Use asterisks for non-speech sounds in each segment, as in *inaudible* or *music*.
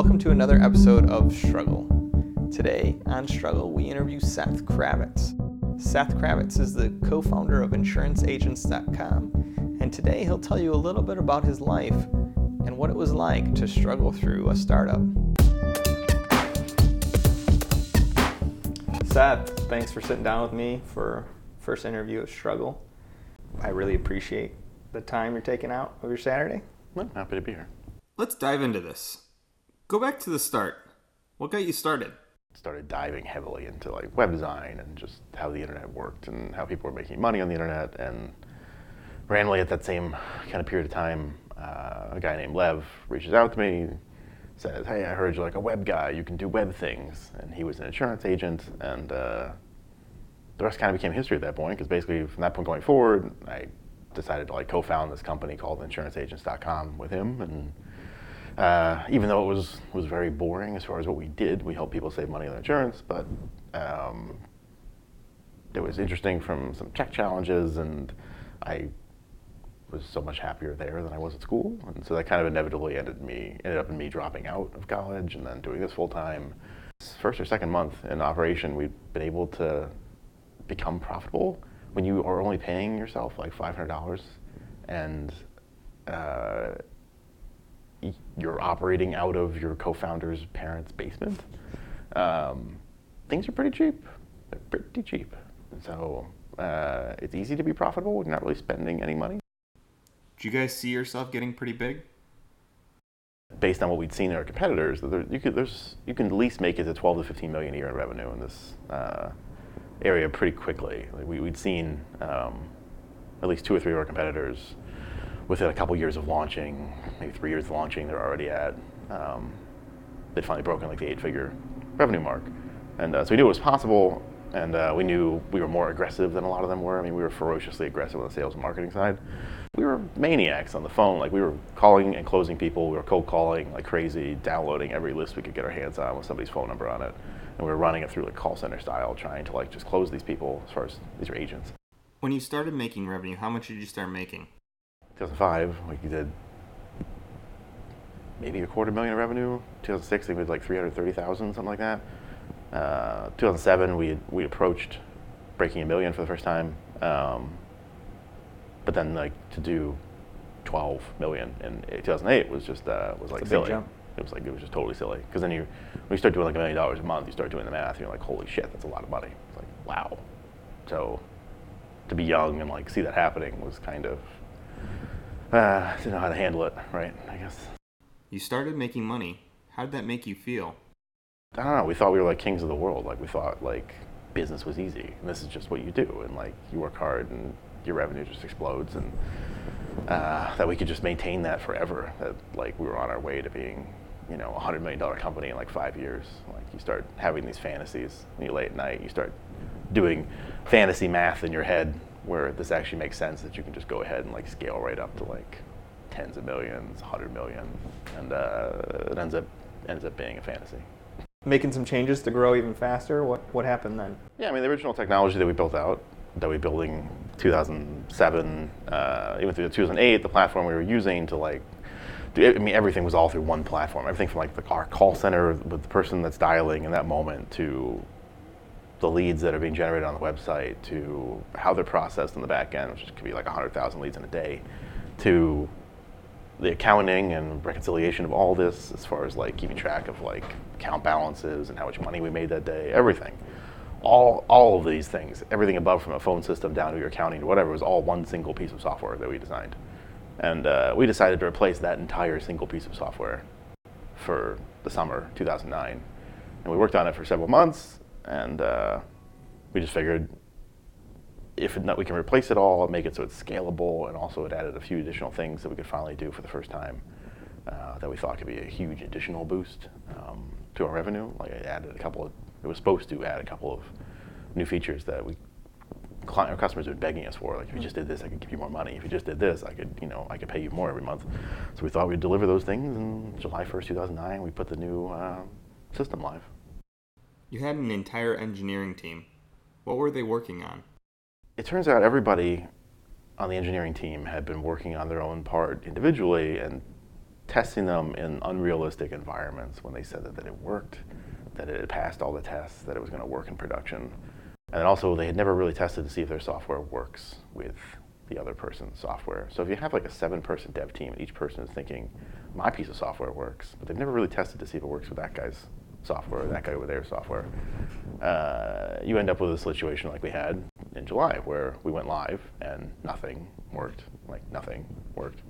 welcome to another episode of Strggl. Today on Strggl, we interview Seth Kravitz. Seth Kravitz is the co founder of InsuranceAgents.com, and today he'll tell you a little bit about his life and what it was like to struggle through a startup. Seth, thanks for sitting down with me for first interview of Strggl. I really appreciate the time you're taking out of your Saturday. Well, happy to be here. Let's dive into this. Go back to the start. What got you started? Started diving heavily into like web design and just how the internet worked and how people were making money on the internet. And randomly at that same kind of period of time, uh, a guy named Lev reaches out to me, says, "Hey, I heard you're like a web guy. You can do web things." And he was an insurance agent, and uh, the rest kind of became history at that point. Because basically, from that point going forward, I decided to like co-found this company called InsuranceAgents.com with him, and uh, even though it was was very boring as far as what we did, we helped people save money on insurance, but um, it was interesting from some tech challenges, and I was so much happier there than I was at school, and so that kind of inevitably ended me ended up in me dropping out of college and then doing this full time. First or second month in operation, we've been able to become profitable when you are only paying yourself like five hundred dollars, and uh, you're operating out of your co-founder's parents' basement. Um, things are pretty cheap. They're pretty cheap. So uh, it's easy to be profitable when you're not really spending any money. Do you guys see yourself getting pretty big? Based on what we'd seen in our competitors, there, you could there's you can at least make it to 12 to 15 million a year in revenue in this uh, area pretty quickly. Like we, would seen um, at least two or three of our competitors within a couple years of launching, maybe three years of launching, they're already at, um, they'd finally broken like the eight figure revenue mark. And uh, so we knew it was possible, and uh, we knew we were more aggressive than a lot of them were. I mean, we were ferociously aggressive on the sales and marketing side. We were maniacs on the phone. Like, we were calling and closing people. We were cold calling like crazy, downloading every list we could get our hands on with somebody's phone number on it. And we were running it through like call center style, trying to like just close these people as far as these are agents. When you started making revenue, how much did you start making? 2005, like we did maybe a quarter million in revenue. 2006, we did like 330,000, something like that. Uh, 2007, we we approached breaking a million for the first time. Um, but then like to do 12 million in 2008 was just uh, was like silly. It was like it was just totally silly because then you when you start doing like a million dollars a month, you start doing the math, and you're like, holy shit, that's a lot of money. It's like wow. So to be young and like see that happening was kind of uh, didn't know how to handle it, right? I guess. You started making money. How did that make you feel? I don't know. We thought we were like kings of the world. Like we thought like business was easy, and this is just what you do, and like you work hard, and your revenue just explodes, and uh, that we could just maintain that forever. That like we were on our way to being, you know, a hundred million dollar company in like five years. Like you start having these fantasies when you lay at night. You start doing fantasy math in your head where this actually makes sense that you can just go ahead and like scale right up to like tens of millions, hundred million, and uh, it ends up ends up being a fantasy. Making some changes to grow even faster. What what happened then? Yeah, I mean the original technology that we built out, that we building 2007, uh, even through 2008, the platform we were using to like I mean, everything was all through one platform. Everything from like the, our call center with the person that's dialing in that moment to the leads that are being generated on the website to how they're processed in the back end, which could be like 100,000 leads in a day, to the accounting and reconciliation of all this as far as like keeping track of like account balances and how much money we made that day, everything. All, all of these things, everything above from a phone system down to your accounting or whatever, was all one single piece of software that we designed. And uh, we decided to replace that entire single piece of software for the summer 2009. And we worked on it for several months and uh, we just figured if it, we can replace it all and make it so it's scalable, and also it added a few additional things that we could finally do for the first time uh, that we thought could be a huge additional boost um, to our revenue. Like it added a couple of, it was supposed to add a couple of new features that we client, our customers been begging us for. Like, if you just did this, I could give you more money. If you just did this, I could, you know, I could pay you more every month. So we thought we'd deliver those things. And July 1st, 2009, we put the new uh, system live. You had an entire engineering team. What were they working on? It turns out everybody on the engineering team had been working on their own part individually and testing them in unrealistic environments when they said that, that it worked, that it had passed all the tests, that it was going to work in production. And also, they had never really tested to see if their software works with the other person's software. So if you have like a seven-person dev team, each person is thinking, my piece of software works, but they've never really tested to see if it works with that guy's software that guy over there software, uh, you end up with a situation like we had in July, where we went live and nothing worked, like nothing worked.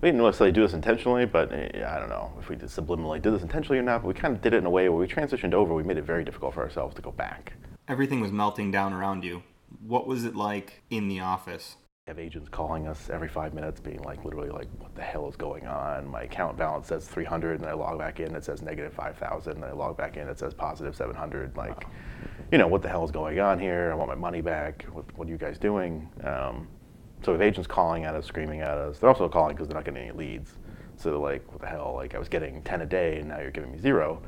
We didn't necessarily do this intentionally, but eh, I don't know if we did subliminally did this intentionally or not. But we kind of did it in a way where we transitioned over. We made it very difficult for ourselves to go back. Everything was melting down around you. What was it like in the office? Have agents calling us every five minutes being like literally like what the hell is going on? My account balance says 300 and i log back in it says negative 5000 and i log back in it says positive 700 like you know what the hell is going on here? I want my money back. What, what are you guys doing? Um, so we have agents calling at us screaming at us. They're also calling because they're not getting any leads. So they're like what the hell? Like i was getting 10 a day and now you're giving me zero.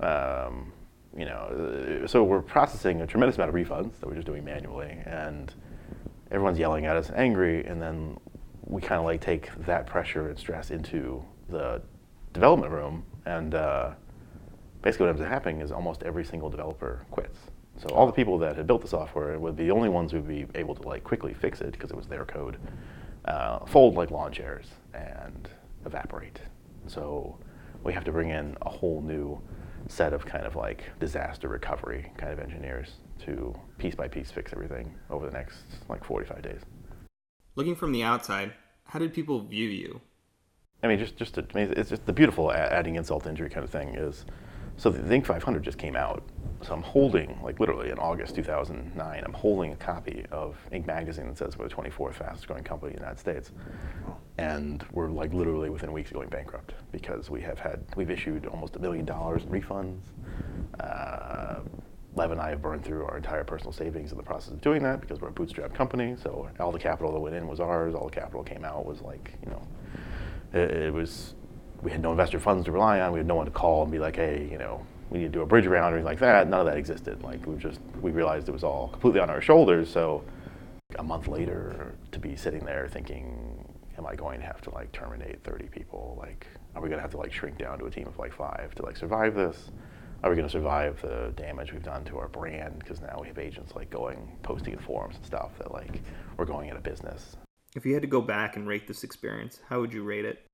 Um, you know so we're processing a tremendous amount of refunds that we're just doing manually. And everyone's yelling at us, and angry, and then we kind of like take that pressure and stress into the development room, and uh, basically what ends up happening is almost every single developer quits. So all the people that had built the software would be the only ones who would be able to like quickly fix it because it was their code, uh, fold like lawn chairs and evaporate. So we have to bring in a whole new set of kind of like disaster recovery kind of engineers to piece by piece fix everything over the next like 45 days. Looking from the outside, how did people view you? I mean, just just to, it's just the beautiful adding insult to injury kind of thing is. So the Inc. 500 just came out. So I'm holding, like literally in August 2009, I'm holding a copy of Inc. magazine that says we're the 24th fastest growing company in the United States, and we're like literally within weeks of going bankrupt because we have had we've issued almost a million dollars in refunds. Uh, Lev and I have burned through our entire personal savings in the process of doing that because we're a bootstrap company. So all the capital that went in was ours. All the capital came out was like, you know, it, it was, we had no investor funds to rely on. We had no one to call and be like, hey, you know, we need to do a bridge round or anything like that. None of that existed. Like we just, we realized it was all completely on our shoulders. So a month later to be sitting there thinking, am I going to have to like terminate 30 people? Like, are we going to have to like shrink down to a team of like five to like survive this? Are we going to survive the damage we've done to our brand? Because now we have agents like going, posting in forums and stuff that like we're going out of business. If you had to go back and rate this experience, how would you rate it?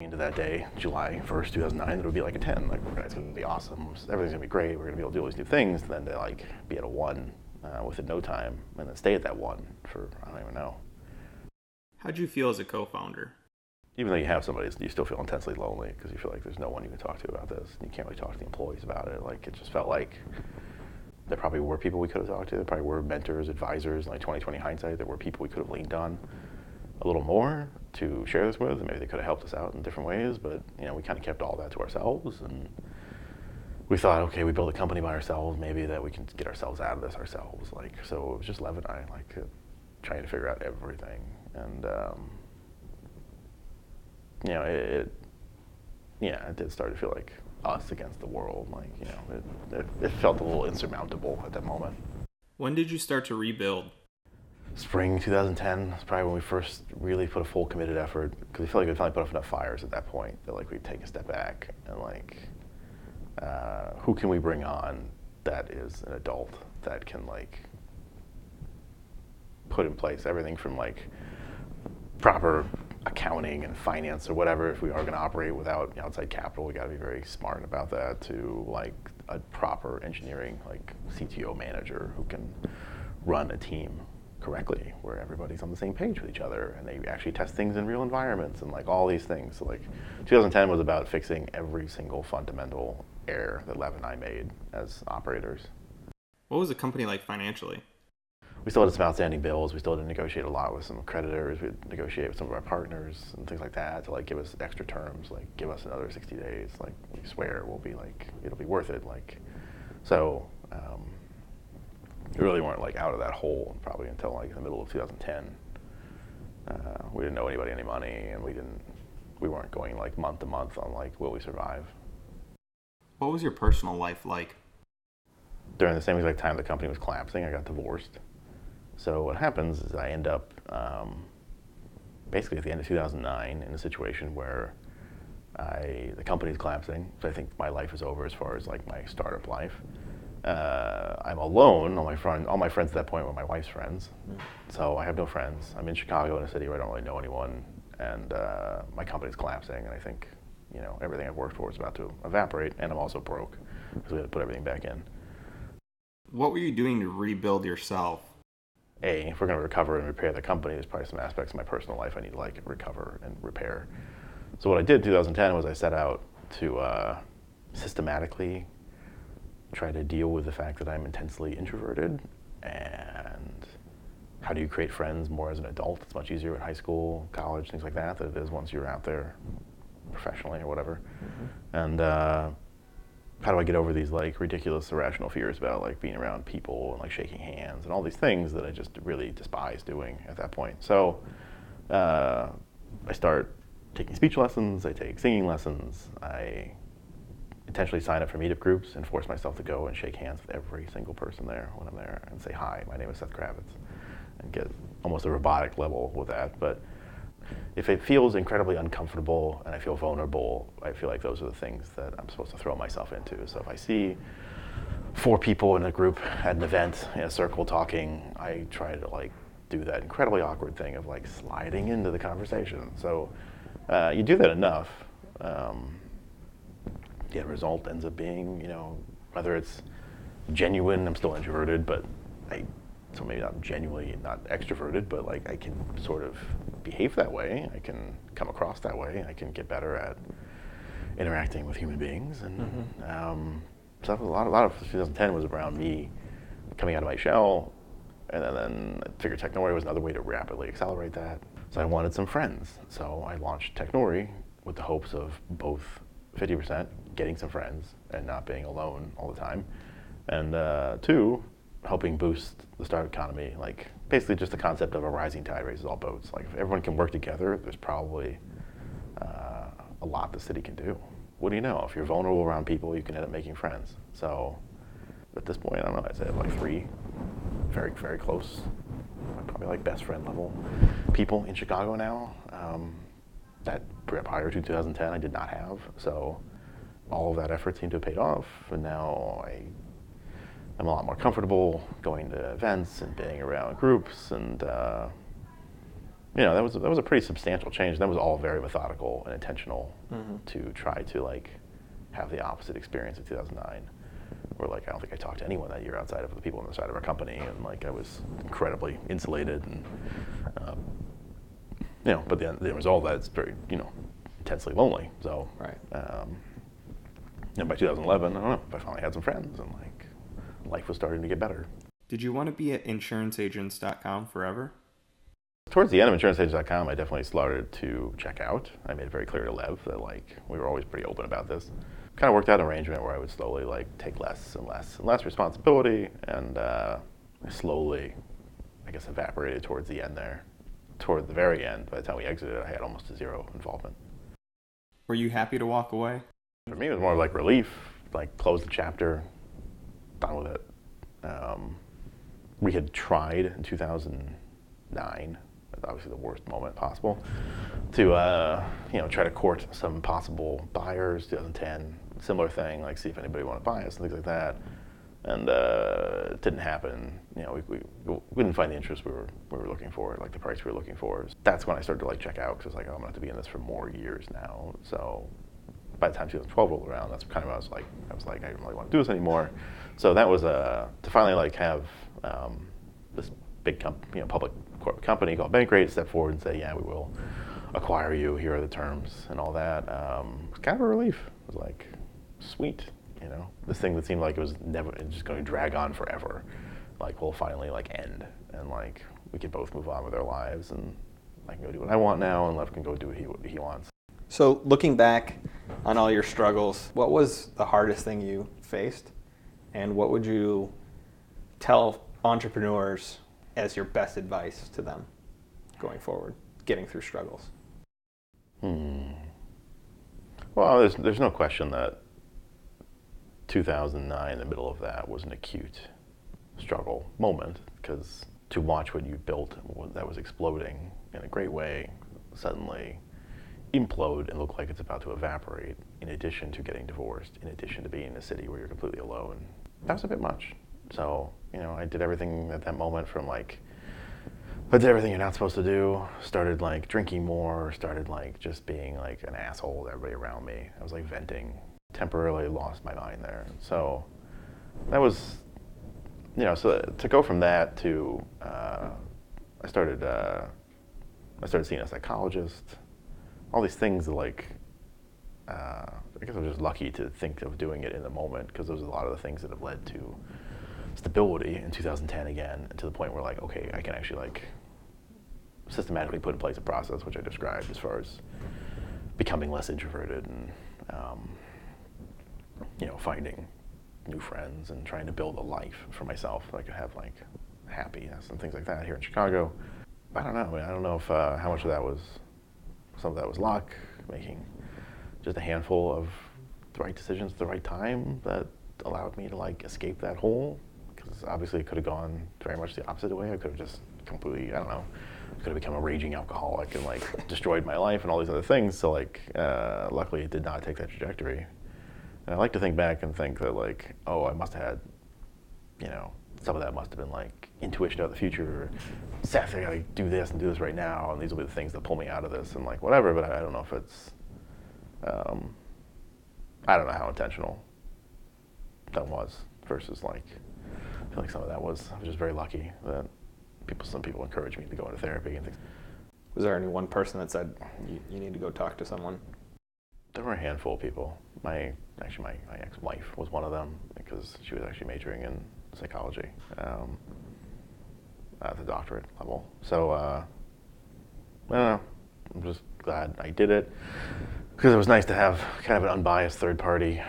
Into that day, July 1st, 2009, it would be like a 10. Like, it's going to be awesome. Everything's going to be great. We're going to be able to do all these new things. And then to like be at a one uh, within no time and then stay at that one for, I don't even know. How'd you feel as a co founder? Even though you have somebody, you still feel intensely lonely because you feel like there's no one you can talk to about this. You can't really talk to the employees about it. Like it just felt like there probably were people we could have talked to. There probably were mentors, advisors. Like 2020 hindsight, there were people we could have leaned on a little more to share this with, and maybe they could have helped us out in different ways. But you know, we kind of kept all that to ourselves, and we thought, okay, we build a company by ourselves. Maybe that we can get ourselves out of this ourselves. Like so, it was just Lev and I, like trying to figure out everything, and. Um, you know, it, it, yeah, it did start to feel like us against the world. Like, you know, it, it, it felt a little insurmountable at that moment. When did you start to rebuild? Spring 2010 is probably when we first really put a full committed effort because we felt like we finally put up enough fires at that point that like we'd take a step back and like, uh, who can we bring on that is an adult that can like put in place everything from like proper accounting and finance or whatever, if we are going to operate without outside capital, we got to be very smart about that. To like a proper engineering, like CTO manager who can run a team correctly, where everybody's on the same page with each other and they actually test things in real environments and like all these things. So like 2010 was about fixing every single fundamental error that Lev and I made as operators. What was the company like financially? We still had some outstanding bills. We still had to negotiate a lot with some creditors. We negotiate with some of our partners and things like that to like give us extra terms, like give us another 60 days. Like we swear we'll be like it'll be worth it. Like so, um, we really weren't like out of that hole probably until like the middle of 2010. Uh, we didn't owe anybody any money, and we didn't. We weren't going like month to month on like will we survive. What was your personal life like? During the same exact time the company was collapsing, I got divorced. So what happens is I end up um, basically at the end of 2009 in a situation where I the company's collapsing, so I think my life is over as far as like my startup life. Uh, I'm alone. All my friend, all my friends at that point were my wife's friends, so I have no friends. I'm in Chicago, in a city where I don't really know anyone, and uh, my company's collapsing. And I think, you know, everything I've worked for is about to evaporate, and I'm also broke because we had to put everything back in. What were you doing to rebuild yourself? A, if we're going to recover and repair the company, there's probably some aspects of my personal life I need to like recover and repair. So what I did in 2010 was I set out to uh, systematically try to deal with the fact that I'm intensely introverted and how do you create friends more as an adult? It's much easier in high school, college, things like that than it is once you're out there professionally or whatever. And uh, how do I get over these like ridiculous irrational fears about like being around people and like shaking hands and all these things that I just really despise doing at that point. So uh, I start taking speech lessons, I take singing lessons, I intentionally sign up for meetup groups and force myself to go and shake hands with every single person there when I'm there and say hi, my name is Seth Kravitz, and get almost a robotic level with that. But if it feels incredibly uncomfortable and I feel vulnerable, I feel like those are the things that I'm supposed to throw myself into. So if I see four people in a group at an event in a circle talking, I try to like do that incredibly awkward thing of like sliding into the conversation. So uh, you do that enough. Um, the end result ends up being, you know, whether it's genuine, I'm still introverted, but I, so maybe not genuinely not extroverted, but like I can sort of behave that way. I can come across that way. I can get better at interacting with human beings. And um, so a lot, a lot of 2010 was around me coming out of my shell. And then, then I figured Technori was another way to rapidly accelerate that. So I wanted some friends. So I launched Technori with the hopes of both 50% getting some friends and not being alone all the time. And uh, two, helping boost the startup economy. Like basically just the concept of a rising tide raises all boats. Like if everyone can work together, there's probably uh, a lot the city can do. What do you know? If you're vulnerable around people, you can end up making friends. So at this point, I don't know, I'd say like three very, very close, probably like best friend level people in Chicago now. Um, that prior to 2010, I did not have. So all of that effort seemed to have paid off, and now I am a lot more comfortable going to events and being around groups, and uh, you know that was that was a pretty substantial change. That was all very methodical and intentional to try to like have the opposite experience of 2009 where like I don't think I talked to anyone that year outside of the people on the side of our company, and like I was incredibly insulated, and um, you know, but the, the result of that is very you know intensely lonely. So Right. um, and by 2011, I don't know, if I finally had some friends, and like life was starting to get better. Did you want to be at insuranceagents.com forever? Towards the end of insuranceagents.com, I definitely started to check out. I made it very clear to Lev that like we were always pretty open about this. Kind of worked out an arrangement where I would slowly like take less and less and less responsibility, and uh, slowly, I guess, evaporated towards the end there. Toward the very end, by the time we exited, I had almost zero involvement. Were you happy to walk away? For me, it was more like relief, like close the chapter, done with it. Um, we had tried in 2009, obviously the worst moment possible, to uh, you know try to court some possible buyers. 2010, similar thing, like see if anybody wanted to buy us and things like that. And uh, it didn't happen. You know, we, we, we didn't find the interest we were we were looking for, like the price we were looking for. That's when I started to like check out because like, oh, I'm gonna have to be in this for more years now. So by the time 2012 rolled around, that's kind of when I was like, I was like, I don't really want to do this anymore. So that was uh, to finally like have um, this big comp- you know, public corporate company called Bankrate step forward and say, yeah, we will acquire you. Here are the terms and all that. Um, it was kind of a relief. It was like, sweet, you know, this thing that seemed like it was never it's just going to drag on forever, like we'll finally like end and like we can both move on with our lives and I can go do what I want now and Lev can go do what he, what he wants. So, looking back on all your struggles, what was the hardest thing you faced? And what would you tell entrepreneurs as your best advice to them going forward, getting through struggles? Hmm. Well, there's there's no question that 2009, the middle of that, was an acute struggle moment because to watch what you built that was exploding in a great way suddenly implode and look like it's about to evaporate, in addition to getting divorced, in addition to being in a city where you're completely alone. That was a bit much. So, you know, I did everything at that moment from like, I did everything you're not supposed to do. Started like drinking more, started like just being like an asshole to everybody around me. I was like venting. Temporarily lost my mind there. So that was, you know, so to go from that to, uh, I started, uh, I started seeing a psychologist. All these things like, uh, I guess I was just lucky to think of doing it in the moment because those are a lot of the things that have led to stability in 2010 again, to the point where like, okay, I can actually like systematically put in place a process which I described as far as becoming less introverted and um, you know finding new friends and trying to build a life for myself that I could have like happiness and things like that here in Chicago. I don't know. I, mean, I don't know if uh, how much of that was some of that was luck, making just a handful of the right decisions at the right time that allowed me to like escape that hole. Because obviously it could have gone very much the opposite way. I could have just completely, I don't know, could have become a raging alcoholic and like *laughs* destroyed my life and all these other things. So like, uh, luckily it did not take that trajectory. And I like to think back and think that like, oh, I must have had, you know, some of that must have been like intuition of the future. Seth, I gotta do this and do this right now, and these will be the things that pull me out of this, and like whatever. But I, I don't know if it's, um, I don't know how intentional that was versus like, I feel like some of that was. I was just very lucky that people, some people encouraged me to go into therapy and things. Was there any one person that said you, you need to go talk to someone? There were a handful of people. My actually my, my ex-wife was one of them because she was actually majoring in psychology um, at the doctorate level. So uh, I don't know. I'm just glad I did it because it was nice to have kind of an unbiased third party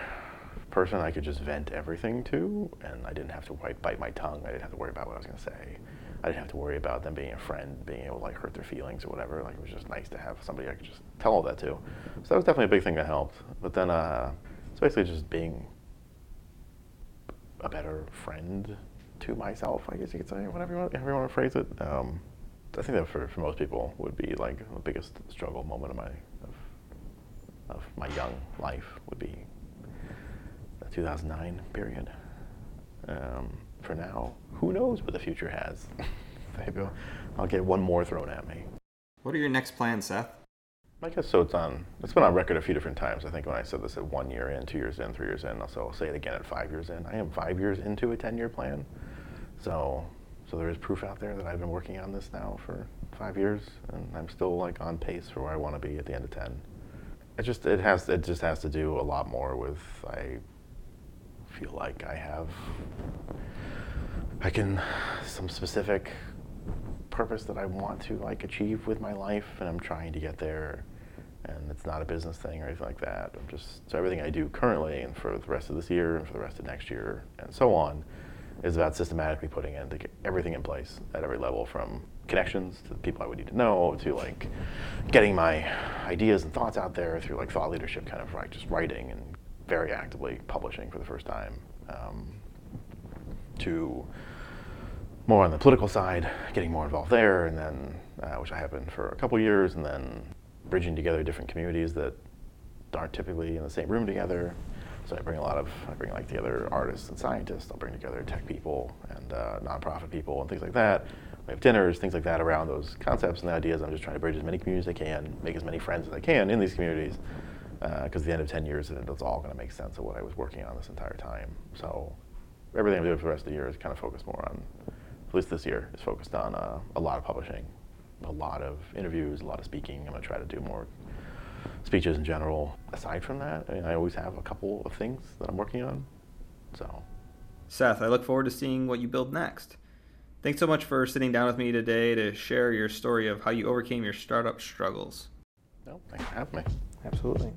person I could just vent everything to, and I didn't have to bite my tongue. I didn't have to worry about what I was going to say. I didn't have to worry about them being a friend, being able to like hurt their feelings or whatever. Like it was just nice to have somebody I could just tell all that to. So that was definitely a big thing that helped. But then uh, it's basically just being a better friend to myself, I guess you could say, whatever you want, however you want to phrase it. Um, I think that for, for most people would be like the biggest struggle moment of my of, my young life would be the 2009 period. Um, for now, who knows what the future has? *laughs* Maybe I'll get one more thrown at me. What are your next plans, Seth? I guess so. It's on. It's been on record a few different times. I think when I said this at one year in, two years in, three years in. So I'll say it again at five years in. I am five years into a ten-year plan. So, so there is proof out there that I've been working on this now for five years, and I'm still like on pace for where I want to be at the end of ten. It just it has it just has to do a lot more with I feel like I have I can some specific purpose that I want to like achieve with my life, and I'm trying to get there. And it's not a business thing or anything like that. I'm just so everything I do currently and for the rest of this year and for the rest of next year and so on is about systematically putting in everything in place at every level, from connections to the people I would need to know to like getting my ideas and thoughts out there through like thought leadership, kind of like just writing and very actively publishing for the first time. Um, to more on the political side, getting more involved there, and then uh, which I have been for a couple years, and then bridging together different communities that aren't typically in the same room together. So I bring a lot of I bring like together artists and scientists. I'll bring together tech people and uh, nonprofit people and things like that. We have dinners, things like that around those concepts and the ideas. I'm just trying to bridge as many communities as I can, make as many friends as I can in these communities. Because uh, at the end of 10 years, it's all going to make sense of what I was working on this entire time. So everything I'm doing for the rest of the year is kind of focused more on at least this year, is focused on uh, a lot of publishing, a lot of interviews, a lot of speaking. I'm going to try to do more speeches in general. Aside from that, I, mean, I always have a couple of things that I'm working on. So, Seth, I look forward to seeing what you build next. Thanks so much for sitting down with me today to share your story of how you overcame your startup struggles. No, thanks for having me. Absolutely.